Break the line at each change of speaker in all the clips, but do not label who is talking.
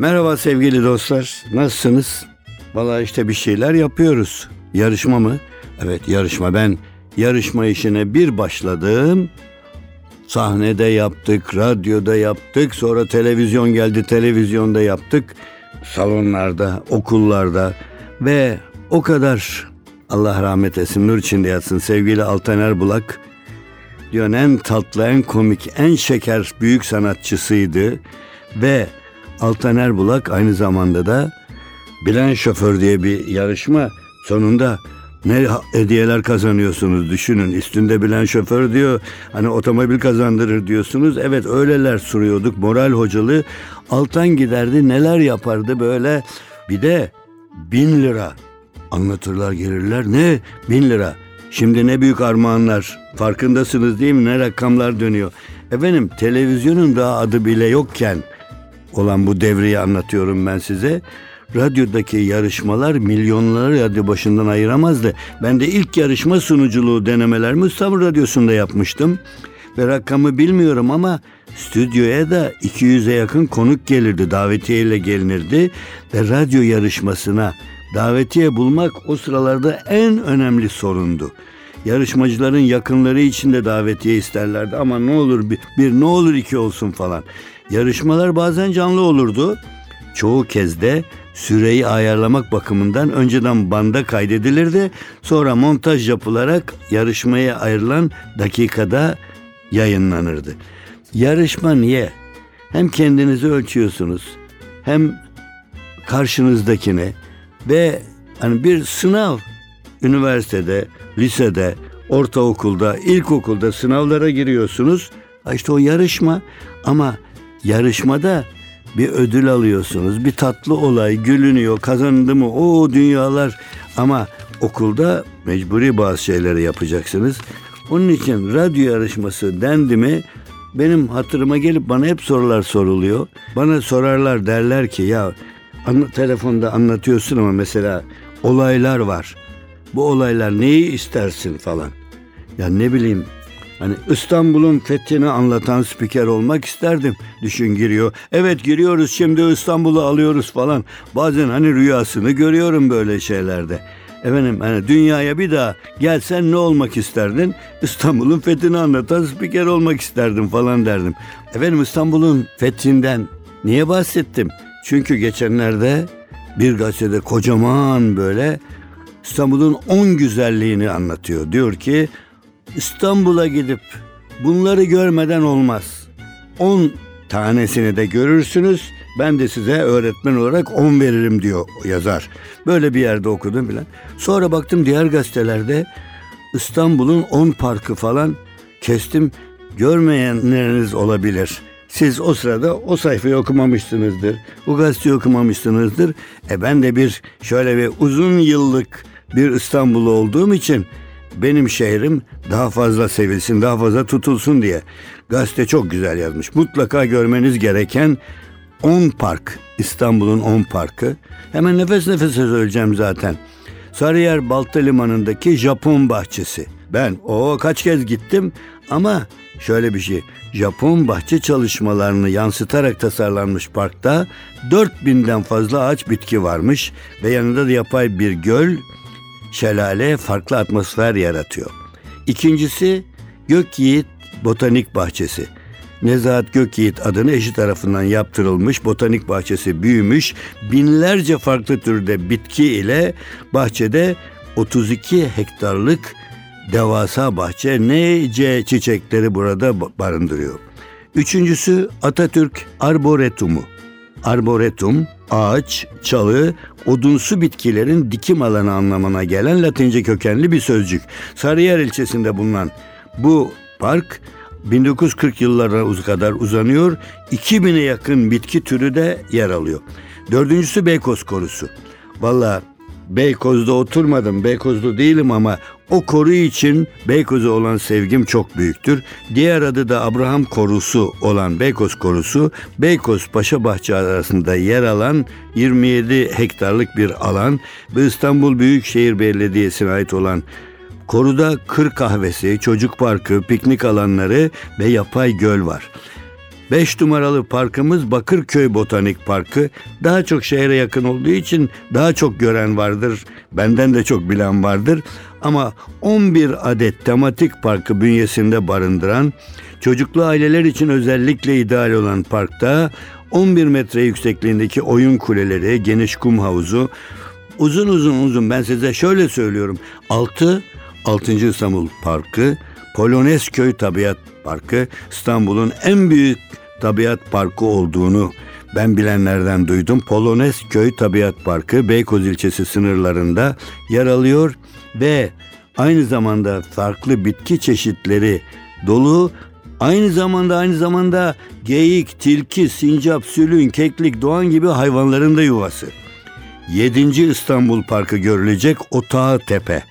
Merhaba sevgili dostlar. Nasılsınız? Valla işte bir şeyler yapıyoruz. Yarışma mı? Evet yarışma. Ben yarışma işine bir başladım. Sahnede yaptık, radyoda yaptık, sonra televizyon geldi, televizyonda yaptık. Salonlarda, okullarda ve o kadar Allah rahmet etsin, nur içinde yatsın sevgili Altan Erbulak diyor en tatlı, en komik, en şeker büyük sanatçısıydı ve Altan Erbulak aynı zamanda da Bilen Şoför diye bir yarışma sonunda ne hediyeler kazanıyorsunuz düşünün. Üstünde bilen şoför diyor. Hani otomobil kazandırır diyorsunuz. Evet öyleler soruyorduk. Moral hocalı. Altan giderdi neler yapardı böyle. Bir de bin lira anlatırlar gelirler. Ne? Bin lira. Şimdi ne büyük armağanlar. Farkındasınız değil mi? Ne rakamlar dönüyor. Efendim televizyonun daha adı bile yokken olan bu devreyi anlatıyorum ben size. Radyodaki yarışmalar milyonları radyo başından ayıramazdı. Ben de ilk yarışma sunuculuğu denemelerimi İstanbul Radyosu'nda yapmıştım. Ve rakamı bilmiyorum ama stüdyoya da 200'e yakın konuk gelirdi. Davetiye ile gelinirdi. Ve radyo yarışmasına davetiye bulmak o sıralarda en önemli sorundu. Yarışmacıların yakınları için de davetiye isterlerdi ama ne olur bir, bir ne olur iki olsun falan. Yarışmalar bazen canlı olurdu. Çoğu kez de süreyi ayarlamak bakımından önceden banda kaydedilirdi. Sonra montaj yapılarak yarışmaya ayrılan dakikada yayınlanırdı. Yarışma niye? Hem kendinizi ölçüyorsunuz hem karşınızdakine ve hani bir sınav üniversitede, lisede, ortaokulda, ilkokulda sınavlara giriyorsunuz. İşte o yarışma ama yarışmada bir ödül alıyorsunuz. Bir tatlı olay gülünüyor, kazandı mı o dünyalar ama okulda mecburi bazı şeyleri yapacaksınız. Onun için radyo yarışması dendi mi benim hatırıma gelip bana hep sorular soruluyor. Bana sorarlar derler ki ya telefonda anlatıyorsun ama mesela olaylar var. Bu olaylar neyi istersin falan. Ya ne bileyim Hani İstanbul'un fethini anlatan spiker olmak isterdim. Düşün giriyor. Evet giriyoruz şimdi İstanbul'u alıyoruz falan. Bazen hani rüyasını görüyorum böyle şeylerde. Efendim hani dünyaya bir daha gelsen ne olmak isterdin? İstanbul'un fethini anlatan spiker olmak isterdim falan derdim. Efendim İstanbul'un fethinden niye bahsettim? Çünkü geçenlerde bir gazetede kocaman böyle İstanbul'un 10 güzelliğini anlatıyor. Diyor ki İstanbul'a gidip bunları görmeden olmaz. 10 tanesini de görürsünüz. Ben de size öğretmen olarak 10 veririm diyor yazar. Böyle bir yerde okudum filan. Sonra baktım diğer gazetelerde İstanbul'un 10 parkı falan kestim. Görmeyenleriniz olabilir. Siz o sırada o sayfayı okumamışsınızdır. Bu gazeteyi okumamışsınızdır. E ben de bir şöyle bir uzun yıllık bir İstanbul olduğum için benim şehrim daha fazla sevilsin, daha fazla tutulsun diye. Gazete çok güzel yazmış. Mutlaka görmeniz gereken 10 park. İstanbul'un 10 parkı. Hemen nefes nefese söyleyeceğim zaten. Sarıyer Balta Limanı'ndaki Japon bahçesi. Ben o kaç kez gittim ama şöyle bir şey. Japon bahçe çalışmalarını yansıtarak tasarlanmış parkta 4000'den fazla ağaç bitki varmış ve yanında da yapay bir göl şelale farklı atmosfer yaratıyor. İkincisi Gökyiğit Botanik Bahçesi. Nezahat Gökyiğit adını eşi tarafından yaptırılmış botanik bahçesi büyümüş. Binlerce farklı türde bitki ile bahçede 32 hektarlık devasa bahçe nece çiçekleri burada barındırıyor. Üçüncüsü Atatürk Arboretumu. Arboretum, ağaç, çalı, odunsu bitkilerin dikim alanı anlamına gelen Latince kökenli bir sözcük. Sarıyer ilçesinde bulunan bu park 1940 yıllarına kadar uzanıyor. 2000'e yakın bitki türü de yer alıyor. Dördüncüsü Beykoz Korusu. Valla Beykoz'da oturmadım, Beykozlu değilim ama o koru için Beykoz'a olan sevgim çok büyüktür. Diğer adı da Abraham Korusu olan Beykoz Korusu, Beykoz Paşa Bahçe arasında yer alan 27 hektarlık bir alan ve İstanbul Büyükşehir Belediyesi'ne ait olan Koruda kır kahvesi, çocuk parkı, piknik alanları ve yapay göl var. 5 numaralı parkımız Bakırköy Botanik Parkı. Daha çok şehre yakın olduğu için daha çok gören vardır. Benden de çok bilen vardır. Ama 11 adet tematik parkı bünyesinde barındıran, çocuklu aileler için özellikle ideal olan parkta 11 metre yüksekliğindeki oyun kuleleri, geniş kum havuzu, uzun uzun uzun ben size şöyle söylüyorum. 6 6. İstanbul Parkı, Polonezköy Tabiat Parkı İstanbul'un en büyük tabiat parkı olduğunu ben bilenlerden duydum. Polonezköy Tabiat Parkı Beykoz ilçesi sınırlarında yer alıyor ve aynı zamanda farklı bitki çeşitleri dolu Aynı zamanda aynı zamanda geyik, tilki, sincap, sülün, keklik, doğan gibi hayvanların da yuvası. 7. İstanbul Parkı görülecek Otağı Tepe.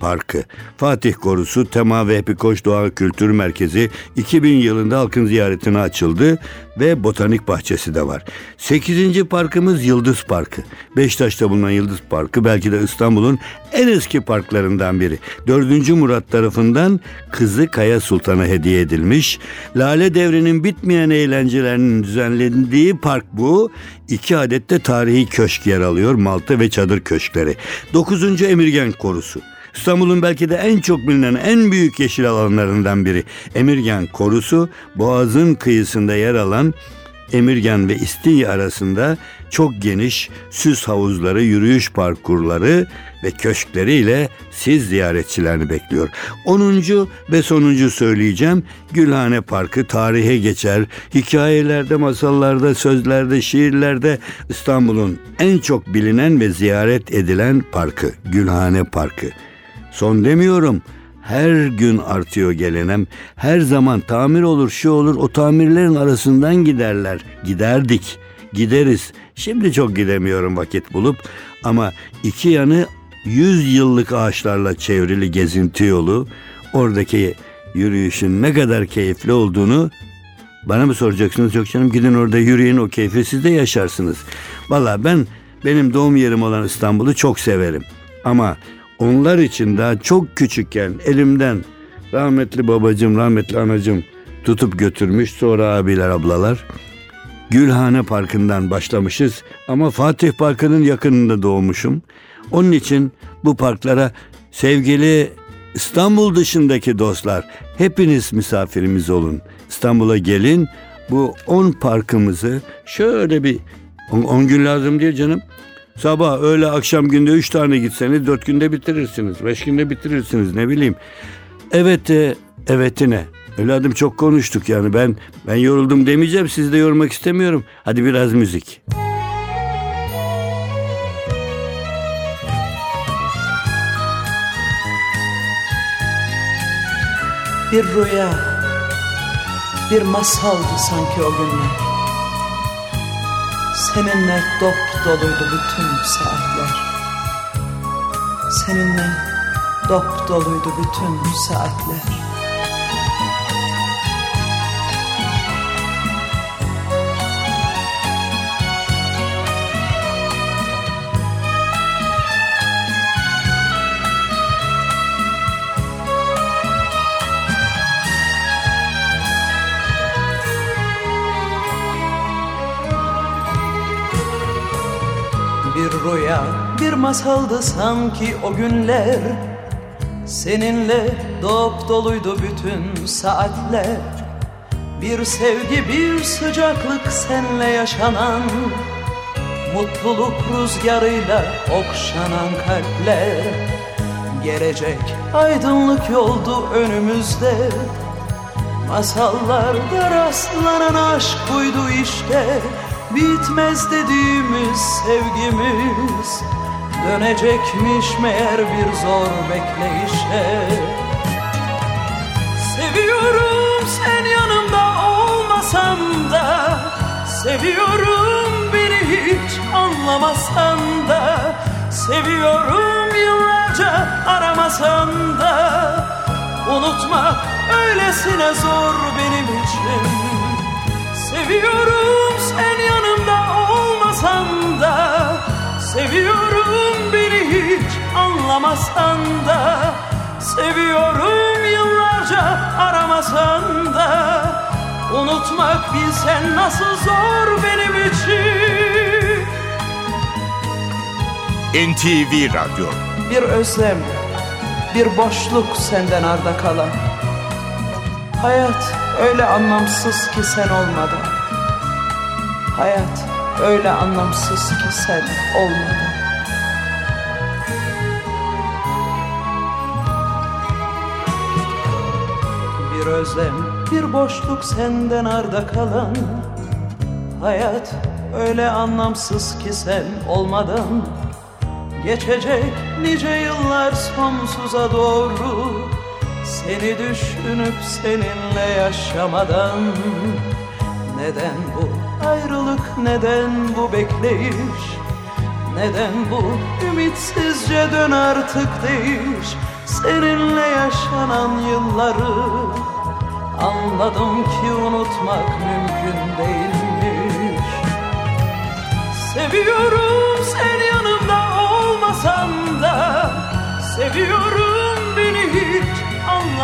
Parkı. Fatih Korusu Tema ve Epikoş Doğa Kültür Merkezi 2000 yılında halkın ziyaretine açıldı ve botanik bahçesi de var. 8. parkımız Yıldız Parkı. Beşiktaş'ta bulunan Yıldız Parkı belki de İstanbul'un en eski parklarından biri. 4. Murat tarafından kızı Kaya Sultan'a hediye edilmiş. Lale devrinin bitmeyen eğlencelerinin düzenlendiği park bu. İki adette tarihi köşk yer alıyor. Malta ve çadır köşkleri. 9. Emirgen Korusu. İstanbul'un belki de en çok bilinen en büyük yeşil alanlarından biri. Emirgan Korusu Boğaz'ın kıyısında yer alan Emirgan ve İstinye arasında çok geniş süs havuzları, yürüyüş parkurları ve köşkleriyle siz ziyaretçilerini bekliyor. 10. ve sonuncu söyleyeceğim Gülhane Parkı tarihe geçer. Hikayelerde, masallarda, sözlerde, şiirlerde İstanbul'un en çok bilinen ve ziyaret edilen parkı Gülhane Parkı. Son demiyorum. Her gün artıyor gelenem. Her zaman tamir olur, şu olur. O tamirlerin arasından giderler. Giderdik. Gideriz. Şimdi çok gidemiyorum vakit bulup ama iki yanı yüz yıllık ağaçlarla çevrili gezinti yolu. Oradaki yürüyüşün ne kadar keyifli olduğunu bana mı soracaksınız? Yok canım gidin orada yürüyün o keyfi siz de yaşarsınız. Valla ben benim doğum yerim olan İstanbul'u çok severim. Ama onlar için daha çok küçükken elimden rahmetli babacım, rahmetli anacım tutup götürmüş. Sonra abiler, ablalar. Gülhane Parkı'ndan başlamışız ama Fatih Parkı'nın yakınında doğmuşum. Onun için bu parklara sevgili İstanbul dışındaki dostlar hepiniz misafirimiz olun. İstanbul'a gelin bu 10 parkımızı şöyle bir 10 gün lazım diye canım. Sabah, öğle, akşam günde üç tane gitseniz dört günde bitirirsiniz. Beş günde bitirirsiniz ne bileyim. Evet, e, evetine. Evladım çok konuştuk yani ben ben yoruldum demeyeceğim sizi de yormak istemiyorum. Hadi biraz müzik.
Bir rüya, bir masaldı sanki o günler. Seninle dop doluydu bütün saatler. Seninle dop doluydu bütün saatler rüya, bir masaldı sanki o günler. Seninle dop doluydu bütün saatler. Bir sevgi, bir sıcaklık senle yaşanan Mutluluk rüzgarıyla okşanan kalpler. Gelecek aydınlık yoldu önümüzde. Masallarda rastlanan aşk buydu işte Bitmez dediğimiz sevgimiz Dönecekmiş meğer bir zor bekleyişe. Seviyorum sen yanımda olmasan da Seviyorum beni hiç anlamasan da Seviyorum yıllarca aramasan da. Unutmak öylesine zor benim için Seviyorum sen yanımda olmasan da Seviyorum beni hiç anlamasan da Seviyorum yıllarca aramasan da Unutmak bilsen nasıl zor benim için.
NTV Radyo.
Bir özlem, bir boşluk senden arda kalan. Hayat öyle anlamsız ki sen olmadan Hayat öyle anlamsız ki sen olmadan Bir özlem, bir boşluk senden arda kalan. Hayat öyle anlamsız ki sen olmadan Geçecek nice yıllar sonsuza doğru Seni düşünüp seninle yaşamadan Neden bu ayrılık, neden bu bekleyiş? Neden bu ümitsizce dön artık değiş Seninle yaşanan yılları Anladım ki unutmak mümkün değilmiş. Seviyorum sen yanımda olmasan da Seviyorum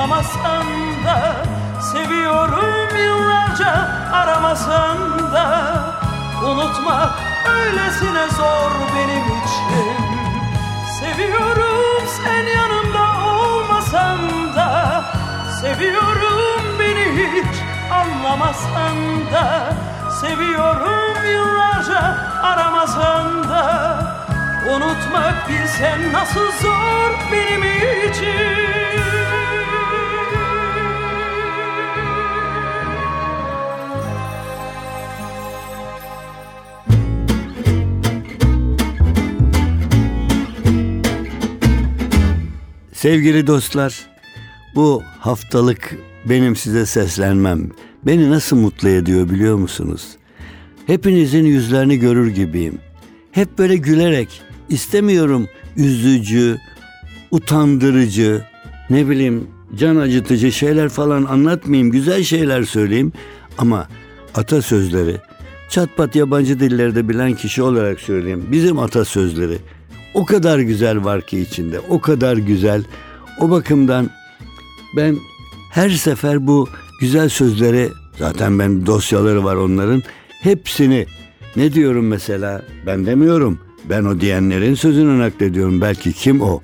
anlamasan da Seviyorum yıllarca aramasan da. Unutmak öylesine zor benim için. Seviyorum sen yanımda olmasan da Seviyorum beni hiç anlamasan da. Seviyorum yıllarca aramasan da Unutmak bilsen nasıl zor benim için
Sevgili dostlar, bu haftalık benim size seslenmem beni nasıl mutlu ediyor biliyor musunuz? Hepinizin yüzlerini görür gibiyim. Hep böyle gülerek, istemiyorum üzücü, utandırıcı, ne bileyim can acıtıcı şeyler falan anlatmayayım, güzel şeyler söyleyeyim. Ama atasözleri, çatpat yabancı dillerde bilen kişi olarak söyleyeyim. Bizim atasözleri o kadar güzel var ki içinde, o kadar güzel. O bakımdan ben her sefer bu güzel sözleri zaten ben dosyaları var onların hepsini ne diyorum mesela? Ben demiyorum. Ben o diyenlerin sözünü naklediyorum. Belki kim o?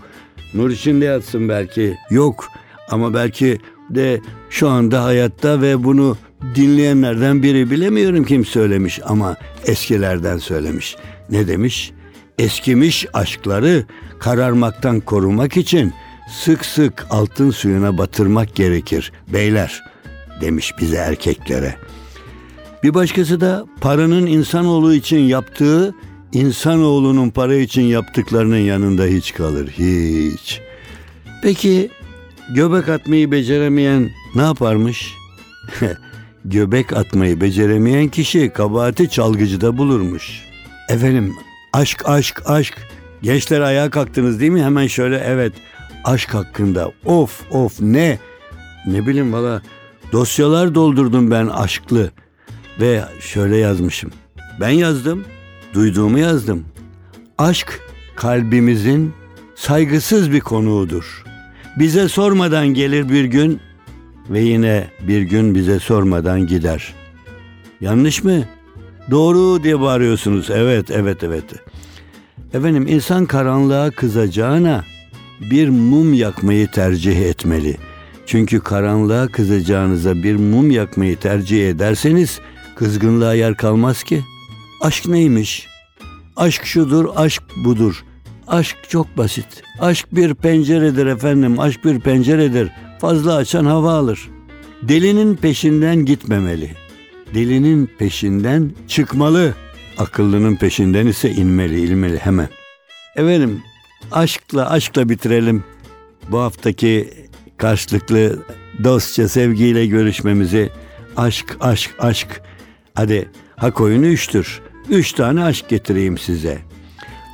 Nur içinde yatsın belki. Yok. Ama belki de şu anda hayatta ve bunu dinleyenlerden biri bilemiyorum kim söylemiş ama eskilerden söylemiş. Ne demiş eskimiş aşkları kararmaktan korumak için sık sık altın suyuna batırmak gerekir beyler demiş bize erkeklere. Bir başkası da paranın insanoğlu için yaptığı insanoğlunun para için yaptıklarının yanında hiç kalır hiç. Peki göbek atmayı beceremeyen ne yaparmış? göbek atmayı beceremeyen kişi kabahati çalgıcıda bulurmuş. Efendim aşk aşk aşk gençler ayağa kalktınız değil mi? Hemen şöyle evet aşk hakkında of of ne ne bileyim valla dosyalar doldurdum ben aşklı ve şöyle yazmışım. Ben yazdım, duyduğumu yazdım. Aşk kalbimizin saygısız bir konuğudur. Bize sormadan gelir bir gün ve yine bir gün bize sormadan gider. Yanlış mı? Doğru diye bağırıyorsunuz. Evet, evet, evet. Efendim insan karanlığa kızacağına bir mum yakmayı tercih etmeli. Çünkü karanlığa kızacağınıza bir mum yakmayı tercih ederseniz kızgınlığa yer kalmaz ki. Aşk neymiş? Aşk şudur, aşk budur. Aşk çok basit. Aşk bir penceredir efendim, aşk bir penceredir. Fazla açan hava alır. Delinin peşinden gitmemeli. Delinin peşinden çıkmalı. Akıllının peşinden ise inmeli, ilmeli hemen. Efendim aşkla aşkla bitirelim bu haftaki karşılıklı dostça sevgiyle görüşmemizi. Aşk, aşk, aşk. Hadi hak oyunu üçtür. Üç tane aşk getireyim size.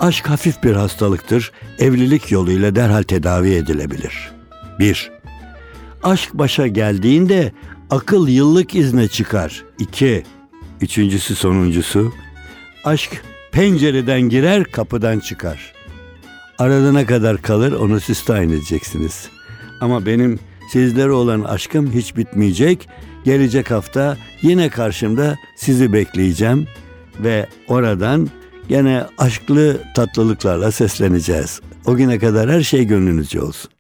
Aşk hafif bir hastalıktır. Evlilik yoluyla derhal tedavi edilebilir. Bir, aşk başa geldiğinde akıl yıllık izne çıkar. İki, üçüncüsü sonuncusu. Aşk pencereden girer kapıdan çıkar. Arada ne kadar kalır onu siz tayin edeceksiniz. Ama benim Sizlere olan aşkım hiç bitmeyecek. Gelecek hafta yine karşımda sizi bekleyeceğim ve oradan gene aşklı tatlılıklarla sesleneceğiz. O güne kadar her şey gönlünüzce olsun.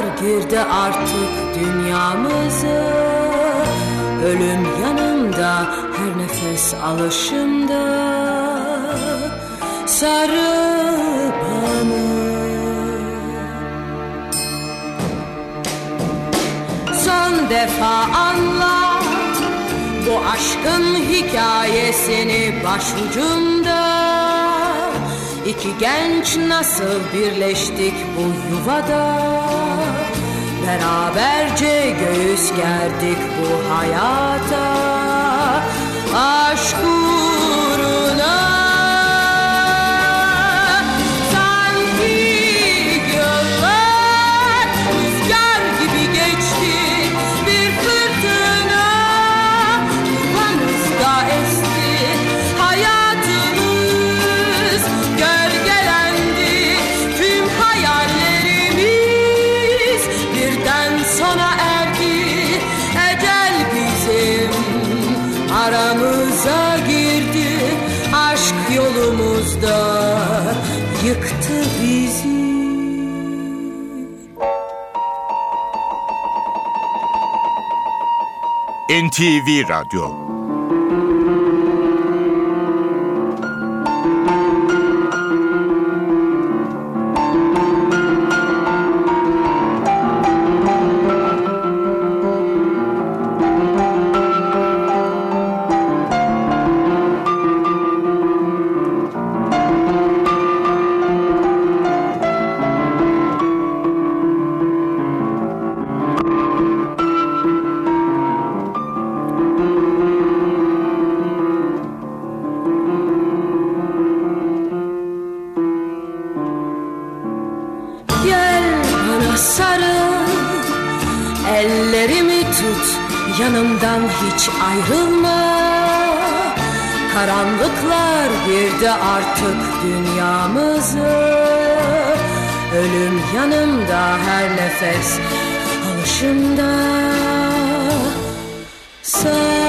Karanlıklar girdi artık dünyamıza. Ölüm yanımda her nefes alışımda. Sarıl bana son defa anlat Bu aşkın hikayesini başucumda. İki genç nasıl birleştik bu yuvada Beraberce göğüs gerdik bu hayata. Aşk
NTV Radyo
Yanımdan hiç ayrılma. Karanlıklar girdi artık dünyamıza Ölüm yanımda her nefes alışımda. Sarıl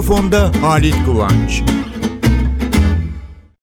Mikrofonda Halit Kıvanç